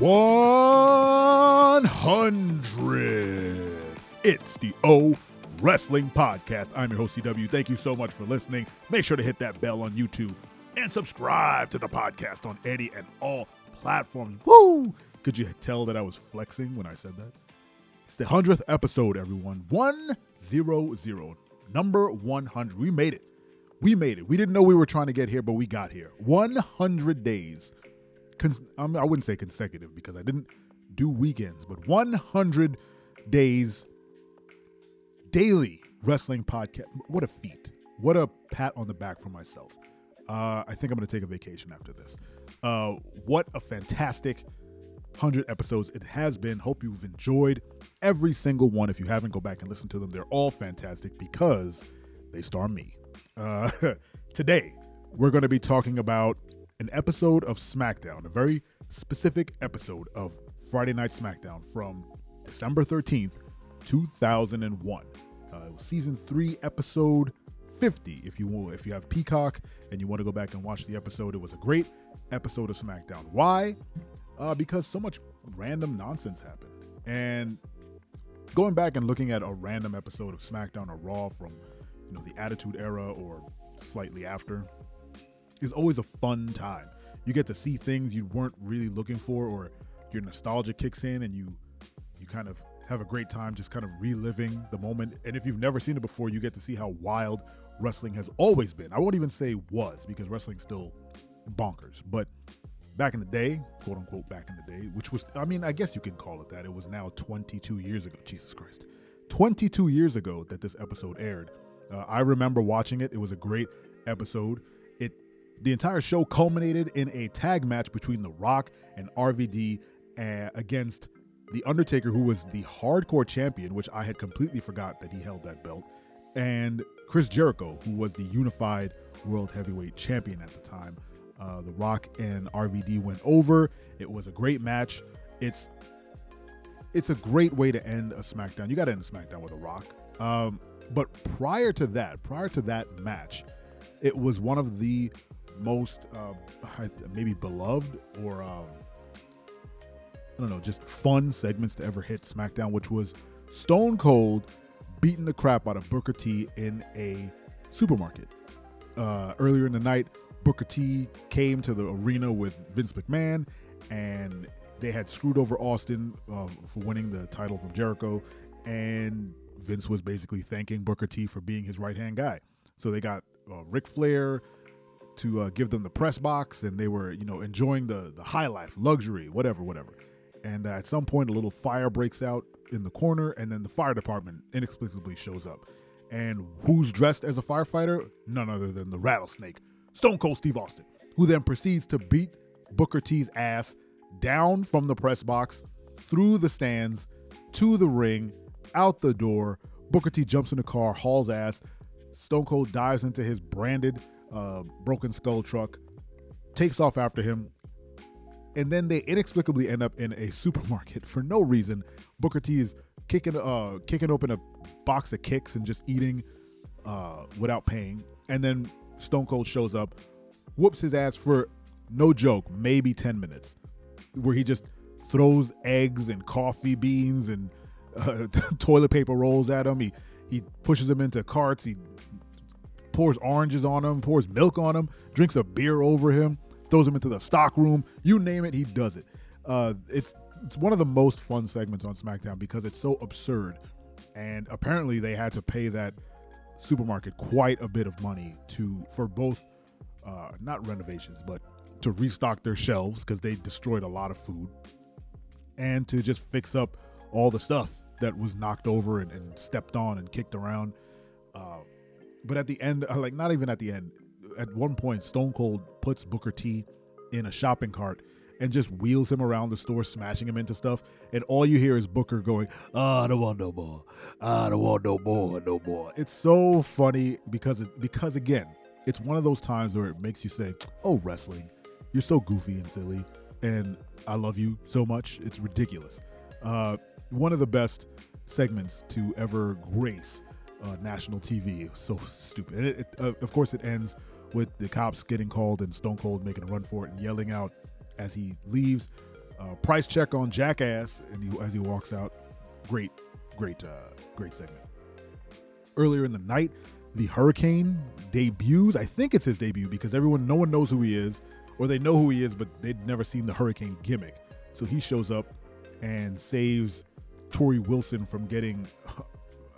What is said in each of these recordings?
100. It's the O Wrestling Podcast. I'm your host, CW. Thank you so much for listening. Make sure to hit that bell on YouTube and subscribe to the podcast on any and all platforms. Woo! Could you tell that I was flexing when I said that? It's the 100th episode, everyone. 100. Number 100. We made it. We made it. We didn't know we were trying to get here, but we got here. 100 days. Cons- I wouldn't say consecutive because I didn't do weekends, but 100 days daily wrestling podcast. What a feat. What a pat on the back for myself. Uh, I think I'm going to take a vacation after this. Uh, what a fantastic 100 episodes it has been. Hope you've enjoyed every single one. If you haven't, go back and listen to them. They're all fantastic because they star me. Uh, today, we're going to be talking about an episode of SmackDown, a very specific episode of Friday Night SmackDown from December 13th, 2001. Uh, season 3, episode 50. If you will, if you have Peacock and you want to go back and watch the episode, it was a great episode of SmackDown. Why? Uh, because so much random nonsense happened. And going back and looking at a random episode of SmackDown or Raw from you know the Attitude Era or slightly after is always a fun time. You get to see things you weren't really looking for, or your nostalgia kicks in, and you you kind of have a great time just kind of reliving the moment. And if you've never seen it before, you get to see how wild wrestling has always been. I won't even say was because wrestling's still bonkers, but back in the day, quote unquote, back in the day, which was, I mean, I guess you can call it that. It was now 22 years ago. Jesus Christ. 22 years ago that this episode aired. Uh, I remember watching it. It was a great episode. The entire show culminated in a tag match between The Rock and RVD uh, against The Undertaker, who was the hardcore champion, which I had completely forgot that he held that belt, and Chris Jericho, who was the unified world heavyweight champion at the time. Uh, the Rock and RVD went over. It was a great match. It's it's a great way to end a SmackDown. You got to end a SmackDown with a Rock. Um, but prior to that, prior to that match, it was one of the most uh, maybe beloved or um, I don't know, just fun segments to ever hit SmackDown, which was Stone Cold beating the crap out of Booker T in a supermarket. Uh, earlier in the night, Booker T came to the arena with Vince McMahon, and they had screwed over Austin uh, for winning the title from Jericho, and Vince was basically thanking Booker T for being his right hand guy. So they got uh, Ric Flair to uh, give them the press box, and they were you know enjoying the the high life, luxury, whatever, whatever. And uh, at some point, a little fire breaks out in the corner, and then the fire department inexplicably shows up. And who's dressed as a firefighter? None other than the rattlesnake, Stone Cold Steve Austin, who then proceeds to beat Booker T's ass down from the press box, through the stands, to the ring, out the door. Booker T jumps in the car, hauls ass. Stone Cold dives into his branded uh, broken skull truck, takes off after him, and then they inexplicably end up in a supermarket for no reason. Booker T is kicking uh kicking open a box of kicks and just eating uh without paying. And then Stone Cold shows up, whoops his ass for no joke, maybe 10 minutes, where he just throws eggs and coffee beans and uh, toilet paper rolls at him. He he pushes him into carts. He pours oranges on him, pours milk on him, drinks a beer over him, throws him into the stock room. You name it, he does it. Uh, it's it's one of the most fun segments on SmackDown because it's so absurd, and apparently they had to pay that supermarket quite a bit of money to for both uh, not renovations but to restock their shelves because they destroyed a lot of food and to just fix up all the stuff that was knocked over and, and stepped on and kicked around. Uh, but at the end, like not even at the end, at one point, Stone Cold puts Booker T in a shopping cart and just wheels him around the store, smashing him into stuff. And all you hear is Booker going, oh, "I don't want no more. I don't want no more, no more." It's so funny because it, because again, it's one of those times where it makes you say, "Oh, wrestling, you're so goofy and silly." And I love you so much. It's ridiculous. Uh, one of the best segments to ever grace uh, national TV. So stupid. And it, it, uh, of course, it ends with the cops getting called and Stone Cold making a run for it and yelling out as he leaves, Uh, price check on Jackass, and he, as he walks out, great, great, uh, great segment. Earlier in the night, the Hurricane debuts. I think it's his debut because everyone, no one knows who he is, or they know who he is, but they'd never seen the Hurricane gimmick. So he shows up and saves Torrie Wilson from getting,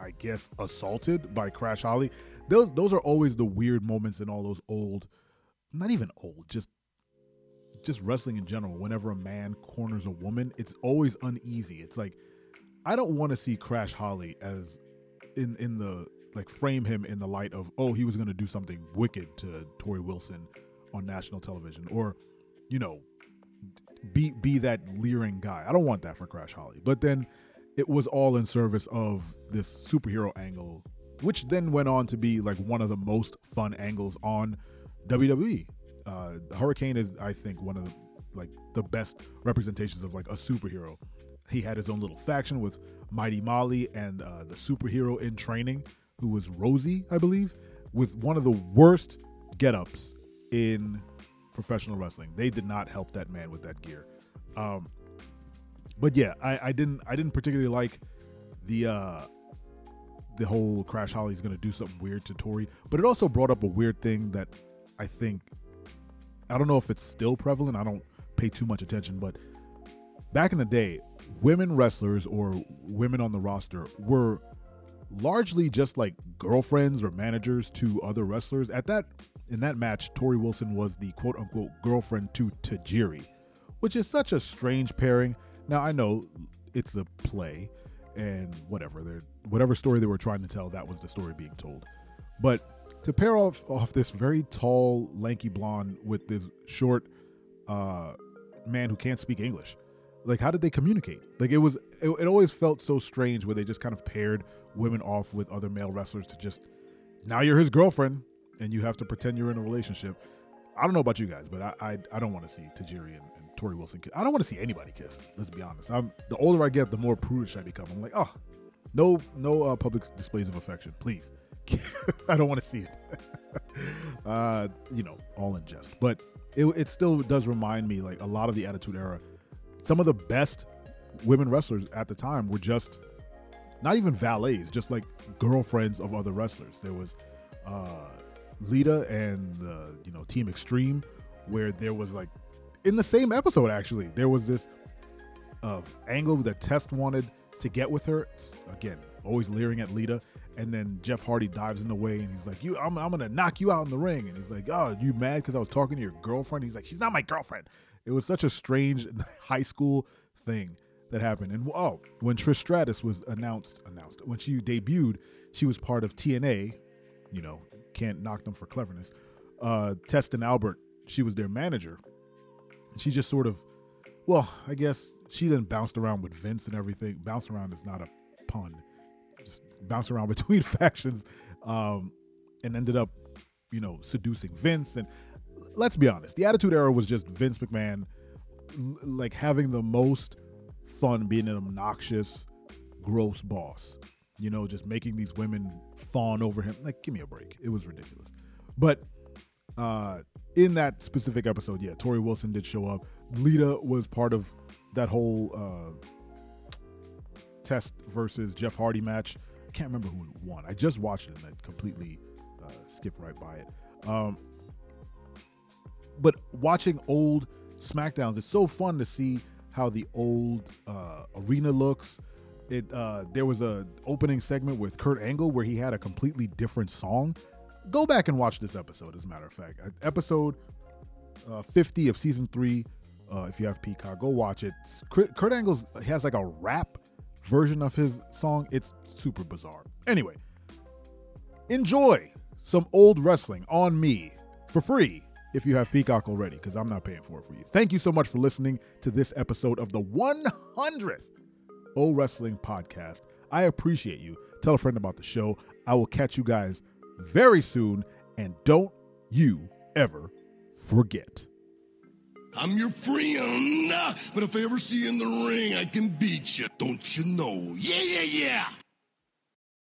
I guess, assaulted by Crash Holly. Those those are always the weird moments in all those old, not even old, just just wrestling in general, whenever a man corners a woman, it's always uneasy. It's like I don't want to see Crash Holly as in in the like frame him in the light of oh he was going to do something wicked to Torrie Wilson on national television or you know be be that leering guy. I don't want that for Crash Holly. But then it was all in service of this superhero angle, which then went on to be like one of the most fun angles on WWE. Uh, Hurricane is, I think, one of the like the best representations of like a superhero. He had his own little faction with Mighty Molly and uh, the superhero in training, who was Rosey, I believe, with one of the worst get-ups in professional wrestling. They did not help that man with that gear. Um, but yeah, I, I didn't I didn't particularly like the uh, the whole Crash Holly's to do something weird to Torrie, but it also brought up a weird thing that I think I don't know if it's still prevalent. I don't pay too much attention, but back in the day, women wrestlers or women on the roster were largely just like girlfriends or managers to other wrestlers. At that in that match, Torrie Wilson was the quote unquote girlfriend to Tajiri, which is such a strange pairing. Now I know it's a play and whatever they whatever story they were trying to tell, that was the story being told. But to pair off off this very tall, lanky blonde with this short uh, man who can't speak English, like how did they communicate? Like it was, it, it always felt so strange where they just kind of paired women off with other male wrestlers to just now you're his girlfriend and you have to pretend you're in a relationship. I don't know about you guys, but I I, I don't want to see Tajiri and, and Torrie Wilson. Kiss. I don't want to see anybody kiss. Let's be honest. I'm the older I get, the more prudish I become. I'm like, oh, no no uh, public displays of affection, please. I don't want to see it. uh, you know, all in jest, but it, it still does remind me like a lot of the Attitude Era. Some of the best women wrestlers at the time were just not even valets, just like girlfriends of other wrestlers. There was uh, Lita and the you know Team Extreme, where there was like in the same episode actually there was this uh, angle that Test wanted to get with her. Again, always leering at Lita, and then Jeff Hardy dives in the way and he's like, "You, I'm, I'm gonna knock you out in the ring." And he's like, "Oh, you mad because I was talking to your girlfriend?" He's like, "She's not my girlfriend." It was such a strange high school thing that happened. And oh, when Trish Stratus was announced, announced when she debuted, she was part of T&A. You know, can't knock them for cleverness. Uh, Test and Albert, she was their manager. She just sort of, well, I guess she then bounced around with Vince and everything. Bounce around is not a pun. Just bounce around between factions, um, and ended up, you know, seducing Vince. And let's be honest, the Attitude Era was just Vince McMahon, like having the most fun being an obnoxious, gross boss you know, just making these women fawn over him. Like, give me a break. It was ridiculous. But uh, in that specific episode, yeah, Torrie Wilson did show up. Lita was part of that whole uh, Test versus Jeff Hardy match. I can't remember who won. I just watched it and I completely uh, skipped right by it. Um, but watching old SmackDowns, it's so fun to see how the old uh, arena looks it uh, there was a opening segment with Kurt Angle where he had a completely different song. Go back and watch this episode. As a matter of fact, uh, episode uh, 50 of season three. Uh, if you have Peacock, go watch it. Kurt Angle's has like a rap version of his song. It's super bizarre. Anyway, enjoy some old wrestling on me for free if you have Peacock already, because I'm not paying for it for you. Thank you so much for listening to this episode of the 100th O Wrestling Podcast. I appreciate you. Tell a friend about the show. I will catch you guys very soon. And don't you ever forget. I'm your friend, but if I ever see you in the ring, I can beat you. Don't you know? Yeah, yeah, yeah.